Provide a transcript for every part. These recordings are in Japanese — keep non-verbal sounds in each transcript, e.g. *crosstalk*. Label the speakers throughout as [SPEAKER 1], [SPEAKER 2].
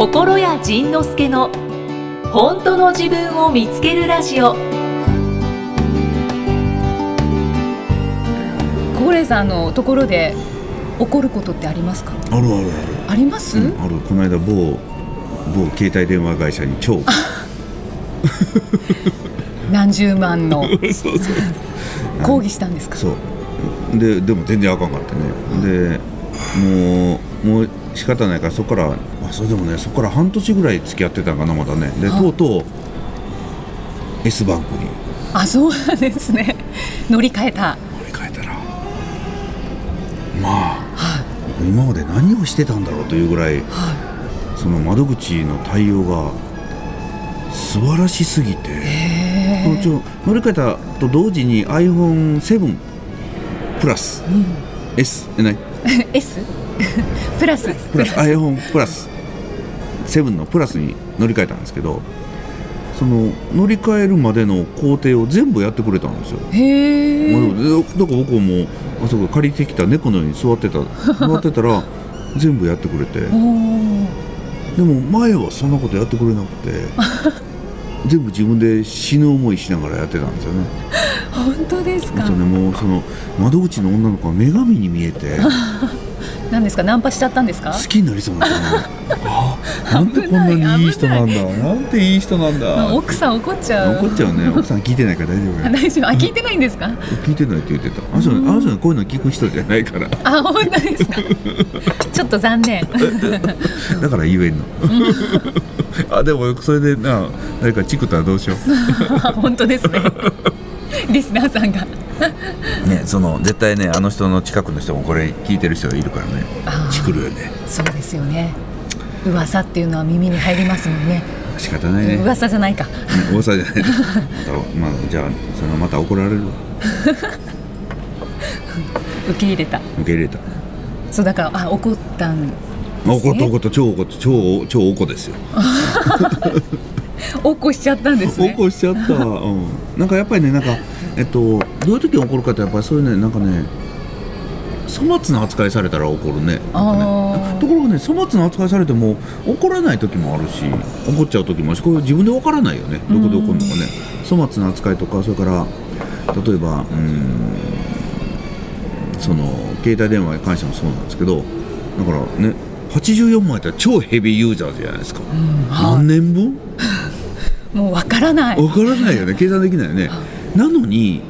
[SPEAKER 1] 心谷仁之助の本当の自分を見つけるラジオ。
[SPEAKER 2] 心谷さんのところで起こることってありますか？
[SPEAKER 3] あるあるある。
[SPEAKER 2] あります、
[SPEAKER 3] うんある。この間某某携帯電話会社に超。
[SPEAKER 2] 何十万の *laughs*
[SPEAKER 3] そうそう。
[SPEAKER 2] 抗議したんですか？
[SPEAKER 3] そう。ででも全然あかんかったね。でもうもう仕方ないからそこからあそれでもねそこから半年ぐらい付き合ってたんかなまだね。で
[SPEAKER 2] は
[SPEAKER 3] とうとう S バンクに。
[SPEAKER 2] あそうなんですね。*laughs* 乗り換えた。
[SPEAKER 3] 乗り換えたら。まあ今まで何をしてたんだろうというぐらい
[SPEAKER 2] は
[SPEAKER 3] その窓口の対応が素晴らしすぎて。
[SPEAKER 2] いへ
[SPEAKER 3] ちょ乗り換えたと同時に iPhone7 プラス、S えない？
[SPEAKER 2] え *laughs* S *laughs* プラス
[SPEAKER 3] プラス。iPhone プラス7のプラスに乗り換えたんですけどその乗り換えるまでの工程を全部やってくれたんですよ。
[SPEAKER 2] へえ
[SPEAKER 3] だから僕はもうあそこ借りてきた猫のように座ってた *laughs* 座ってたら全部やってくれて。でも前はそんなことやってくれなくて *laughs* 全部自分で死ぬ思いしながらやってたんですよね。*laughs*
[SPEAKER 2] 本当ですか？
[SPEAKER 3] ねもうその窓口の女の子が女神に見えて
[SPEAKER 2] 何ですか？ナンパしちゃったんですか？
[SPEAKER 3] 好きになりそうにな *laughs* なんでこんなにいい人なんだ。なんていい人なん
[SPEAKER 2] まあ
[SPEAKER 3] だ
[SPEAKER 2] 奥さん怒っちゃう。
[SPEAKER 3] 怒っちゃうね。*laughs* 奥さん聞いてないから大丈夫よ。
[SPEAKER 2] 大丈夫。あ聞いてないんですか？
[SPEAKER 3] 聞いてないって言ってた。あの人あの人はこういうの聞く人じゃないから。
[SPEAKER 2] あ本当ですか？*laughs* ちょっと残念。
[SPEAKER 3] だから言えんの。あでもそれでな誰かチクったらどうしよ
[SPEAKER 2] 本当ですねリスナーさんが。
[SPEAKER 3] うねその絶対ねあの人の近くの人もこれ聞いてる人がいるからね。チクるよね。
[SPEAKER 2] そうですよね。噂っていうのは耳に入りますもんね。
[SPEAKER 3] 仕方ないね。
[SPEAKER 2] 噂じゃないか。
[SPEAKER 3] 大さじゃない。*laughs* まあじゃあそのまた怒られるわ。*laughs*
[SPEAKER 2] 受け入れた。
[SPEAKER 3] 受け入れた。
[SPEAKER 2] そうだからあ怒ったん
[SPEAKER 3] あ怒った怒った。超怒った。超超おこですよ。
[SPEAKER 2] おっこしちゃったんですね。*laughs*
[SPEAKER 3] 起こしちゃった、うん、なんかやっぱりねなんかえっとどういう時に怒るかってやっぱりそういうねなんかね粗末な扱いされたら怒るね。なんかね。ところがね粗末な扱いされても怒らない時もあるし怒っちゃう時もあるしこれ自分で分からないよね。どこで怒るのかね。粗末な扱いとかそれから例えばうーんその携帯電話に関してもそうなんですけどだからね84万やったら超ヘビーユーザーじゃないですか、
[SPEAKER 2] は
[SPEAKER 3] 何年分？
[SPEAKER 2] もうわからない。
[SPEAKER 3] わからないよね。計算できないよね。なのに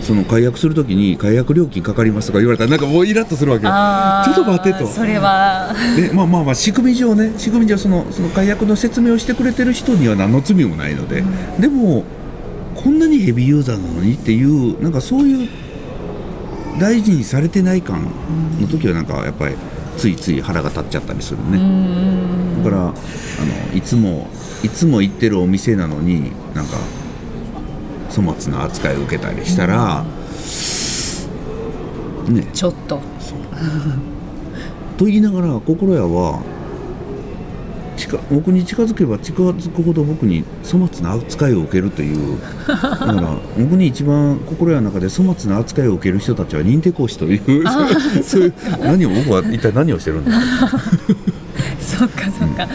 [SPEAKER 3] その解約するときに解約料金かかりますとか言われたらなんかもうイラッとするわけちょっと待ってと。
[SPEAKER 2] それは。
[SPEAKER 3] でまあまあまあ仕組み上ね。仕組み上そのその解約の説明をしてくれてる人には何の罪もないので、でもこんなにヘビーユーザーなのにっていうなんかそういう大事にされてない感の時はなんかやっぱりついつい腹が立っちゃったりする
[SPEAKER 2] う
[SPEAKER 3] ね、
[SPEAKER 2] ん
[SPEAKER 3] だからあのいつもいつも行ってるお店なのになんか粗末な扱いを受けたりしたら、ね。
[SPEAKER 2] ちょっと。
[SPEAKER 3] と言いながら心屋は近僕に近づけば近づくほど僕に粗末な扱いを受けるという。だから僕に一番心屋の中で粗末な扱いを受ける人たちは認定講師という。そういう何を僕は一体何をしてるんだ？*laughs*
[SPEAKER 2] そうかそうか、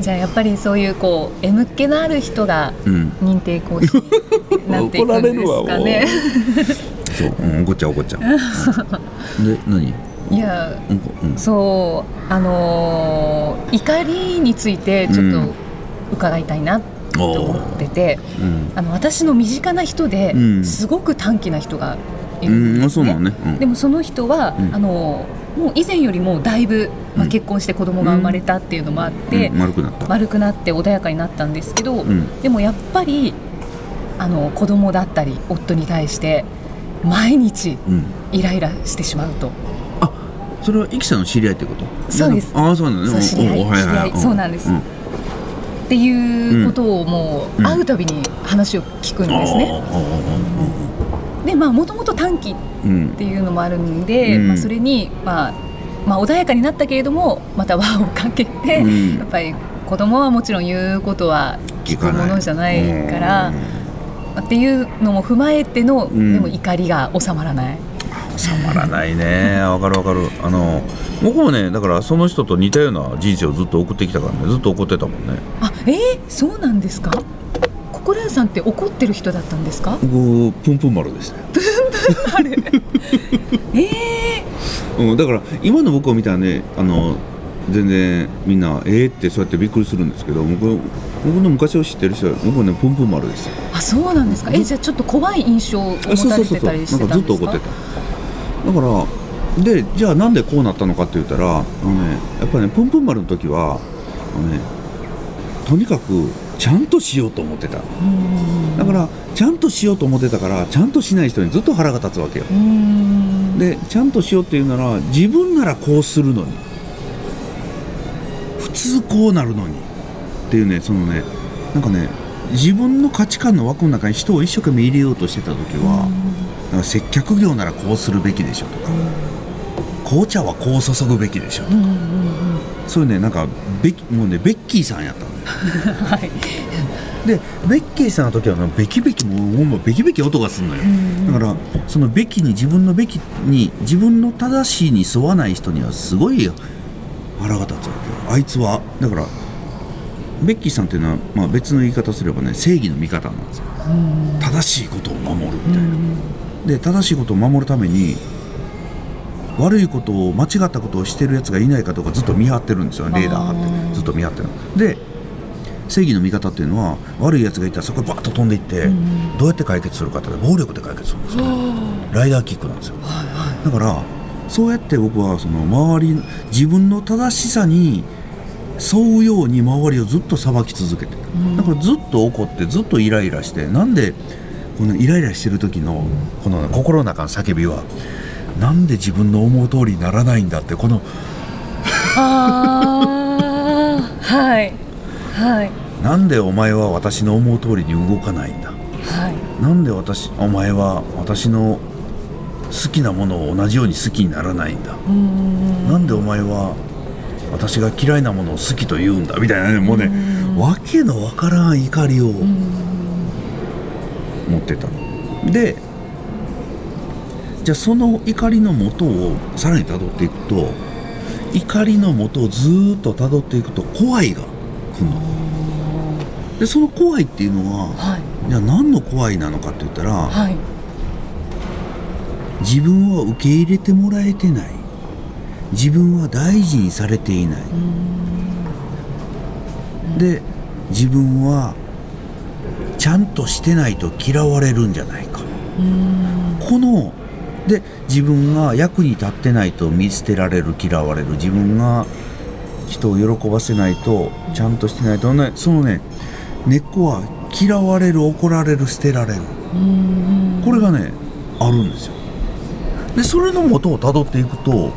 [SPEAKER 2] じゃあやっぱりそういうこう M っ気のある人が
[SPEAKER 3] うん。
[SPEAKER 2] 認定講師になっていくんですかね。*laughs* *laughs*
[SPEAKER 3] そう、うん、怒っちゃう怒っちゃう。で何？
[SPEAKER 2] いや
[SPEAKER 3] うん。
[SPEAKER 2] そうあのー怒りについてちょっと
[SPEAKER 3] うん。
[SPEAKER 2] 伺いたいなと思ってて、
[SPEAKER 3] うん
[SPEAKER 2] あの私の身近な人で
[SPEAKER 3] うん。
[SPEAKER 2] すごく短気な人がいる。
[SPEAKER 3] うん。
[SPEAKER 2] ですね
[SPEAKER 3] そうなのね、うん、
[SPEAKER 2] でもその人は、
[SPEAKER 3] うん。
[SPEAKER 2] あのもう以前よりもだいぶ、まあ、
[SPEAKER 3] うん。
[SPEAKER 2] 結婚して子供が生まれたっていうのもあって、
[SPEAKER 3] うん、丸くなった、
[SPEAKER 2] 丸くなって穏やかになったんですけど、
[SPEAKER 3] うん。
[SPEAKER 2] でもやっぱりあの子供だったり夫に対して毎日
[SPEAKER 3] うん、
[SPEAKER 2] イライラしてしまうと。
[SPEAKER 3] あそれはイキさんの知り合いってこと？
[SPEAKER 2] そうです。
[SPEAKER 3] ああそうなんだね。
[SPEAKER 2] 知り合い。
[SPEAKER 3] はいはい。
[SPEAKER 2] そうなんです。
[SPEAKER 3] ん。
[SPEAKER 2] っていうことをも
[SPEAKER 3] う
[SPEAKER 2] うん。会うたびに話を聞くんですね。でまあもともと短期っていうのもあるんで、
[SPEAKER 3] うん。
[SPEAKER 2] まあ、それに、まあ、まあ穏やかになったけれどもまた輪をかけて、
[SPEAKER 3] うん。
[SPEAKER 2] やっぱり子供はもちろん言うことは聞くものじゃないからっていうのも踏まえての、
[SPEAKER 3] ん。
[SPEAKER 2] でも怒りが収まらない。
[SPEAKER 3] 収まらないね。わかるわかる。あの僕もねだからその人と似たような人生をずっと送ってきたからね。ずっと怒ってたもんね。
[SPEAKER 2] あえー、そうなんですか？心屋さんって怒ってる人だったんですか？
[SPEAKER 3] 僕プンプン丸ですね。
[SPEAKER 2] ある *laughs* ええ
[SPEAKER 3] うん、だから今の僕を見たらねあの全然みんなえーってそうやってびっくりするんですけど僕僕の昔を知ってる人は僕はねプンプン丸ですよ。
[SPEAKER 2] あそうなんですか。えじゃあちょっと怖い印象を持た
[SPEAKER 3] そうそうそうなん
[SPEAKER 2] れてたりして
[SPEAKER 3] かずっと怒ってただからでじゃあなんでこうなったのかって言ったらあのねやっぱりねプンプン丸の時はあのねとにかくちゃんとしようと思ってた。だからちゃんとしようと思ってたからちゃんとしない人にずっと腹が立つわけよ。でちゃんとしようっていうなら自分ならこうするのに。普通こうなるのに。っていうねそのねなんかね自分の価値観の枠の中に人を一生懸命入れようとしてた時は接客業ならこうするべきでしょとか紅茶はこう注ぐべきでしょとかそういうねなんかもうねベッキーさんやったのね *laughs*
[SPEAKER 2] はい。
[SPEAKER 3] でベッキーさんの時はねベキベキもうもうベキベキ音がするのよ。だからそのベキに自分のベキに自分の正しいに沿わない人にはすごい腹が立つわけよ。あいつはだからベッキーさんっていうのは、まあ、別の言い方すればね正義の味方なんですよ。正しいことを守るみたいなで正しいことを守るために悪いことを間違ったことをしてるやつがいないかどうかずっと見張ってるんですよレーダー張ってずっと見張ってるで正義の味方っていうのは悪いやつがいたらそこにバッと飛んでいって、どうやって解決するかって暴力で解決するんですよライダーキックなんですよ。だからそうやって僕はその周り自分の正しさに沿うように周りをずっと裁き続けて。ただからずっと怒ってずっとイライラしてなんでこのイライラしてる時のこの心の中の叫びはなんで自分の思う通りにならないんだってこの
[SPEAKER 2] はい。はい。
[SPEAKER 3] なんでお前は私の思う通りに動かないんだ？
[SPEAKER 2] はい。
[SPEAKER 3] なんで私お前は私の好きなものを同じように好きにならないんだ？
[SPEAKER 2] ん
[SPEAKER 3] なんでお前は私が嫌いなものを好きと言うんだ？みたいなねもうねわけのわからん怒りを持ってたの。でじゃあその怒りの元をさらにたどっていくと怒りの元をずーっとたどっていくと怖いが来るの。でその怖いっていうのは
[SPEAKER 2] はい。
[SPEAKER 3] じゃあ何の怖いなのかって言ったら
[SPEAKER 2] はい。
[SPEAKER 3] 自分は受け入れてもらえてない。自分は大事にされていない。で自分はちゃんとしてないと嫌われるんじゃないか。こので自分が役に立ってないと見捨てられる嫌われる。自分が人を喜ばせないとちゃんとしてないとねそのね根っこは嫌われる怒られる捨てられる。これがねあるんですよ。でそれの元をたどっていくと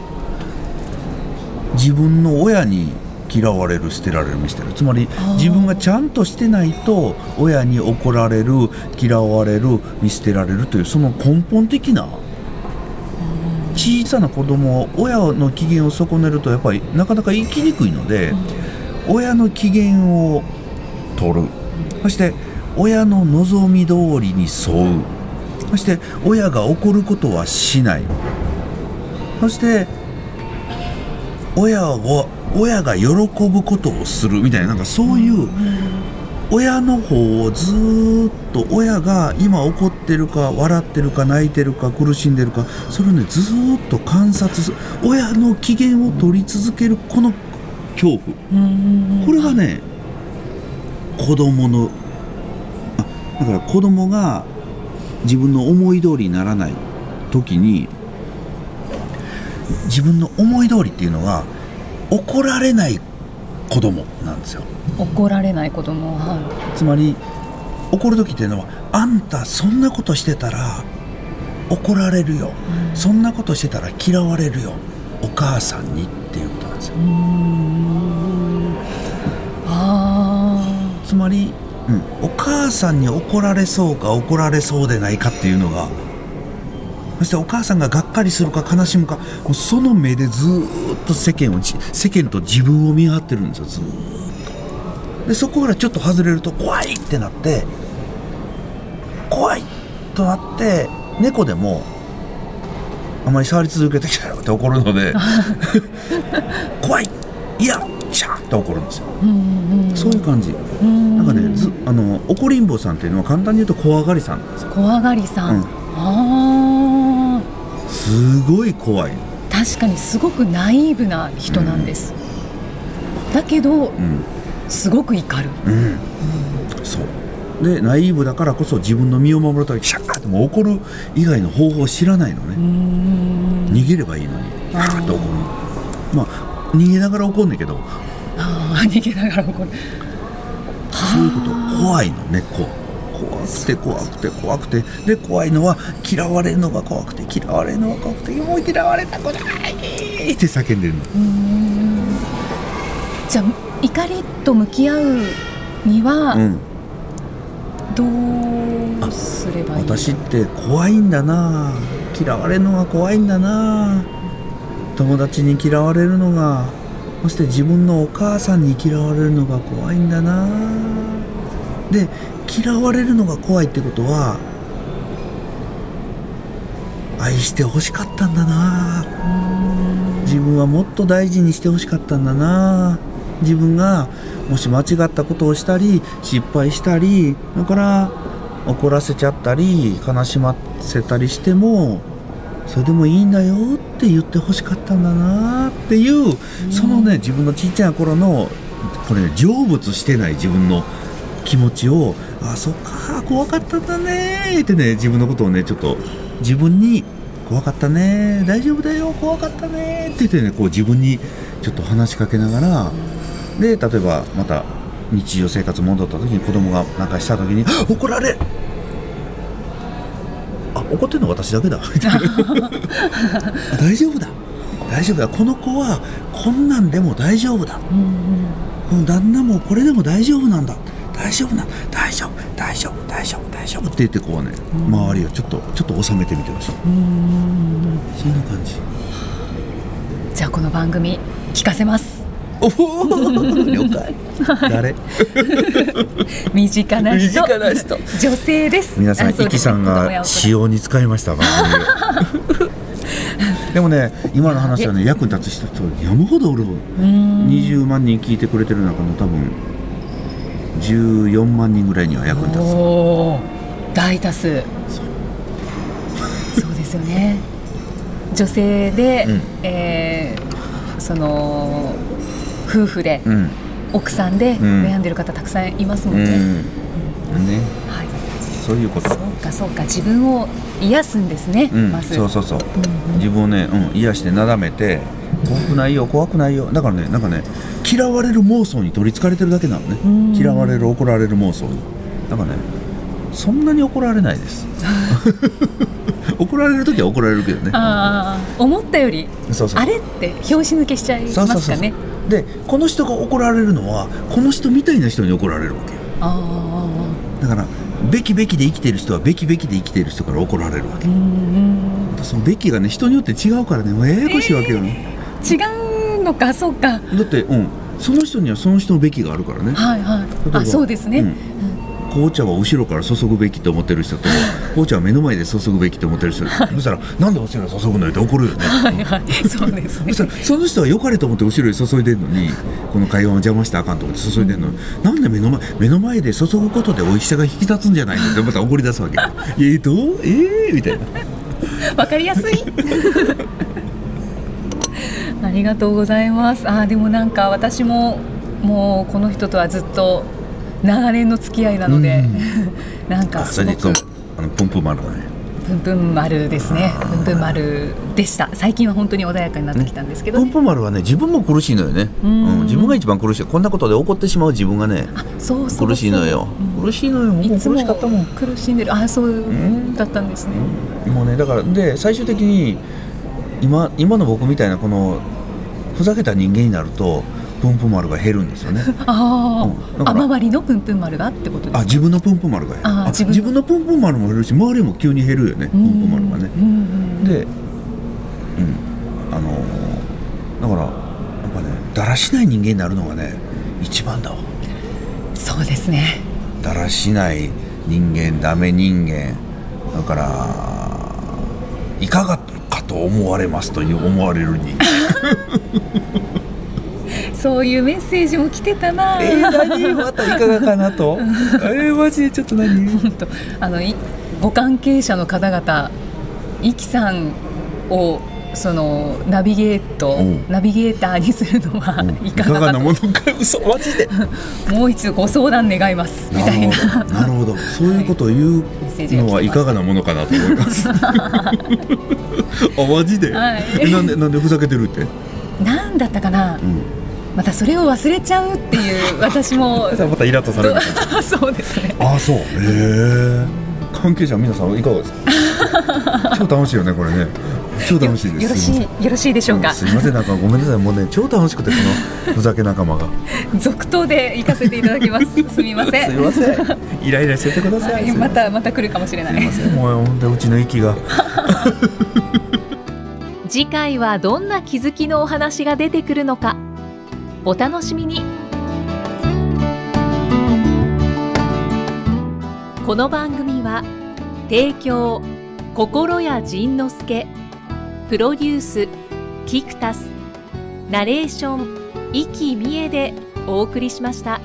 [SPEAKER 3] 自分の親に嫌われる捨てられる見捨てるつまり自分がちゃんとしてないと親に怒られる嫌われる見捨てられるというその根本的な小さな子供は親の機嫌を損ねるとやっぱりなかなか生きにくいので、親の機嫌を取る。そして親の望み通りに沿う。そして親が怒ることはしない。そして親を親が喜ぶことをするみたいななんかそういう親の方をずっと親が今怒ってるか笑ってるか泣いてるか苦しんでるかそれをねずっと観察する親の機嫌を取り続けるこの恐怖。これがね子供のだから子供が自分の思い通りにならない時に自分の思い通りっていうのは怒られない子供なんですよ。
[SPEAKER 2] 怒られない子供は
[SPEAKER 3] つまり怒る時っていうのはあんたそんなことしてたら怒られるよ、そんなことしてたら嫌われるよ。お母さんにっていうことなんですよ。
[SPEAKER 2] あ
[SPEAKER 3] つまり、うん、お母さんに怒られそうか怒られそうでないかっていうのがそしてお母さんががっかりするか悲しむかもうその目でずーっと世間をじ世間と自分を見張ってるんですよずーっと。でそこからちょっと外れると怖いってなって怖いとなって猫でもあまり触り続けてきたよって怒るので *laughs* 怖いいやシャーって怒るんですよ。
[SPEAKER 2] うんうんうん。
[SPEAKER 3] そういう感じ。
[SPEAKER 2] うん。
[SPEAKER 3] なんかねずあの怒りんぼさんっていうのは簡単に言うと怖がりさんなんですよ。
[SPEAKER 2] 怖がりさん、
[SPEAKER 3] うん。
[SPEAKER 2] あ
[SPEAKER 3] すごい怖い。
[SPEAKER 2] 確かにすごくナイーブな人なんです、だけど
[SPEAKER 3] うん。
[SPEAKER 2] すごく怒る、
[SPEAKER 3] うん。そう。でナイーブだからこそ自分の身を守るためにシャーってもう怒る以外の方法を知らないのね、
[SPEAKER 2] うん。
[SPEAKER 3] 逃げればいいのに。シャーって怒る。まあ逃げながら怒んねんけど。
[SPEAKER 2] あー *laughs* 逃げながら怒る。
[SPEAKER 3] そういうこと怖いの根っこ怖くて怖くて怖くて。で怖いのは嫌われるのが怖くて嫌われるのが怖くてもう嫌われたくない！って叫んでるの。
[SPEAKER 2] うん。じゃあ怒りと向き合うには
[SPEAKER 3] うん。
[SPEAKER 2] どうすればいい
[SPEAKER 3] 私って怖いんだな。嫌われるのが怖いんだな。友達に嫌われるのがそして自分のお母さんに嫌われるのが怖いんだな。で嫌われるのが怖いってことは愛してほしかったんだな。自分はもっと大事にしてほしかったんだな。自分がもし間違ったことをしたり失敗したりだから怒らせちゃったり悲しませたりしてもそれでもいいんだよって言ってほしかったんだな。っていうそのね自分のちっちゃな頃のこれ、ね、成仏してない自分の気持ちをあそっか怖かったんだね。ってね自分のことをねちょっと自分に怖かったね。大丈夫だよ怖かったね。って言ってねこう自分にちょっと話しかけながらで例えばまた日常生活戻った時に子供がなんかした時にあ怒られあ怒ってるの私だけだ *laughs* 大丈夫だ。大丈夫だ。この子はこんなんでも大丈夫だ。
[SPEAKER 2] うんうん。
[SPEAKER 3] この旦那もこれでも大丈夫なんだ。大丈夫なんだ大丈夫大丈夫大丈夫。って言ってこうね。周りをちょっとちょっと収めてみてほしい
[SPEAKER 2] うん。
[SPEAKER 3] そんな感じ。
[SPEAKER 2] じゃあこの番組聞かせます。
[SPEAKER 3] おお。*laughs* 了解。誰？*laughs*
[SPEAKER 2] 身近な人。
[SPEAKER 3] 身近な人。
[SPEAKER 2] 女性です。
[SPEAKER 3] 皆さんイキさんが使用に使いました番 *laughs* でもね今の話はね役に立つ人と山ほどおる
[SPEAKER 2] うん。
[SPEAKER 3] 20万人聞いてくれてる中の多分14万人ぐらいには役に立つ
[SPEAKER 2] 大多数。そう。*laughs* ですよね。女性で、
[SPEAKER 3] うん。
[SPEAKER 2] えーその夫婦で、
[SPEAKER 3] うん。
[SPEAKER 2] 奥さんで
[SPEAKER 3] ん。
[SPEAKER 2] 悩んでる方たくさんいますもね、
[SPEAKER 3] うんん。ね。
[SPEAKER 2] はい、
[SPEAKER 3] そういうこと。
[SPEAKER 2] そうかそうか。自分を癒すんですね、
[SPEAKER 3] うん。
[SPEAKER 2] まず。
[SPEAKER 3] そうそうそう。
[SPEAKER 2] うんうん。
[SPEAKER 3] 自分をね、うん、癒してなだめて怖くないよ怖くないよ。だからねなんかね嫌われる妄想に取りつかれてるだけなのね。
[SPEAKER 2] うん。
[SPEAKER 3] 嫌われる怒られる妄想に。だからねそんなに怒られないです。*laughs* 怒られる時は怒られるけどね。
[SPEAKER 2] 思ったよりあれって拍子抜けしちゃいます
[SPEAKER 3] そうそうそう。
[SPEAKER 2] かね
[SPEAKER 3] でこの人が怒られるのはこの人みたいな人に怒られるわけよ。
[SPEAKER 2] あ
[SPEAKER 3] だからべきべきで生きてる人はべきべきで生きてる人から怒られるわけ。そのべきがね人によって違うからねややこしいわけよね、
[SPEAKER 2] 違うのかそうか。
[SPEAKER 3] だってうん。その人にはその人のべきがあるからね。
[SPEAKER 2] はいはい。あそうですね、
[SPEAKER 3] うん。紅茶は後ろから注ぐべきと思ってる人と紅茶は目の前で注ぐべきと思ってる人。そしたらなんで後ろに注ぐのよって怒るよね。
[SPEAKER 2] はいはい。そうですね。
[SPEAKER 3] そその人は良かれと思って後ろに注いでんのにこの会話を邪魔したらあかんと思って注いでんの。に、なんで目の前目の前で注ぐことで美味しさが引き立つんじゃないのってまた怒り出すわけえー、どう？えー、みたいな。*laughs*
[SPEAKER 2] わかりやすいありがとうございます。あーでもなんか私ももうこの人とはずっと長年の付き合いなので、*laughs* なんかすごく
[SPEAKER 3] あのポンプ丸だね。
[SPEAKER 2] ぷんぷん丸ですね。ぷんぷん丸でした。最近は本当に穏やかになってきたんですけど、
[SPEAKER 3] ポン
[SPEAKER 2] ね
[SPEAKER 3] プ丸はね自分も苦しいのよね、
[SPEAKER 2] う
[SPEAKER 3] うん。ん、自分が一番苦しい。こんなことで怒ってしまう自分がね
[SPEAKER 2] そうそうそう
[SPEAKER 3] 苦しいのよ、
[SPEAKER 2] うん。
[SPEAKER 3] 苦しいのよ。もう苦
[SPEAKER 2] いつも
[SPEAKER 3] しかったもん。
[SPEAKER 2] 苦しんでる。あそう
[SPEAKER 3] ん。
[SPEAKER 2] だったんですね、
[SPEAKER 3] もうねだからで最終的に今今の僕みたいなこのふざけた人間になるとプンプン丸が減るんですよね。*laughs*
[SPEAKER 2] あー、
[SPEAKER 3] うん。
[SPEAKER 2] あ周りのぷんぷん丸がってことですか？
[SPEAKER 3] あ自分のプンプン丸が減る。あ
[SPEAKER 2] あ自分の。
[SPEAKER 3] プンプン丸も減るし周りも急に減るよねプンプン丸がね。でうん。あのーだからやっぱねだらしない人間になるのがね一番だわ。
[SPEAKER 2] そうですね。
[SPEAKER 3] だらしない人間ダメ人間。だからいかがかと思われますという思われるに。*laughs*
[SPEAKER 2] そういうメッセージも来てたな。
[SPEAKER 3] えー、何？またいかがかなと？*laughs* えー、マジでちょっと何？
[SPEAKER 2] 本当。あのいご関係者の方々、イキさんをそのナビゲート、
[SPEAKER 3] うん。
[SPEAKER 2] ナビゲーターにするのは
[SPEAKER 3] うん。
[SPEAKER 2] いかが
[SPEAKER 3] なものか？嘘。マジで？
[SPEAKER 2] もう一度ご相談願います。みたいな。
[SPEAKER 3] なるほど。そういうことを言うのはいかがなものかなと思います。*laughs* あマジで、
[SPEAKER 2] はい。
[SPEAKER 3] えなんでなんでふざけてるって、
[SPEAKER 2] なんだったかな、
[SPEAKER 3] うん、
[SPEAKER 2] またそれを忘れちゃうっていう私も。*laughs*
[SPEAKER 3] またイラッとされる *laughs*
[SPEAKER 2] そうですね。
[SPEAKER 3] あそう。へえ関係者皆さんいかがですか？超楽しいよねこれね超楽しいです。
[SPEAKER 2] よろしいよろしいでしょうか。
[SPEAKER 3] んすいませんなんかごめんなさい。もうね超楽しくてこの *laughs* ふざけ仲間が。
[SPEAKER 2] 続投で行かせていただきます。*laughs* すみません。
[SPEAKER 3] すいません。*laughs* イライラしててくださ
[SPEAKER 2] はい。いまたまた来るかもしれない。
[SPEAKER 3] もう本当うちの息が。
[SPEAKER 1] 次回はどんな気づきのお話が出てくるのか。お楽しみに。この番組は提供心谷仁之助プロデュースキクタスナレーション生きみえでお送りしました。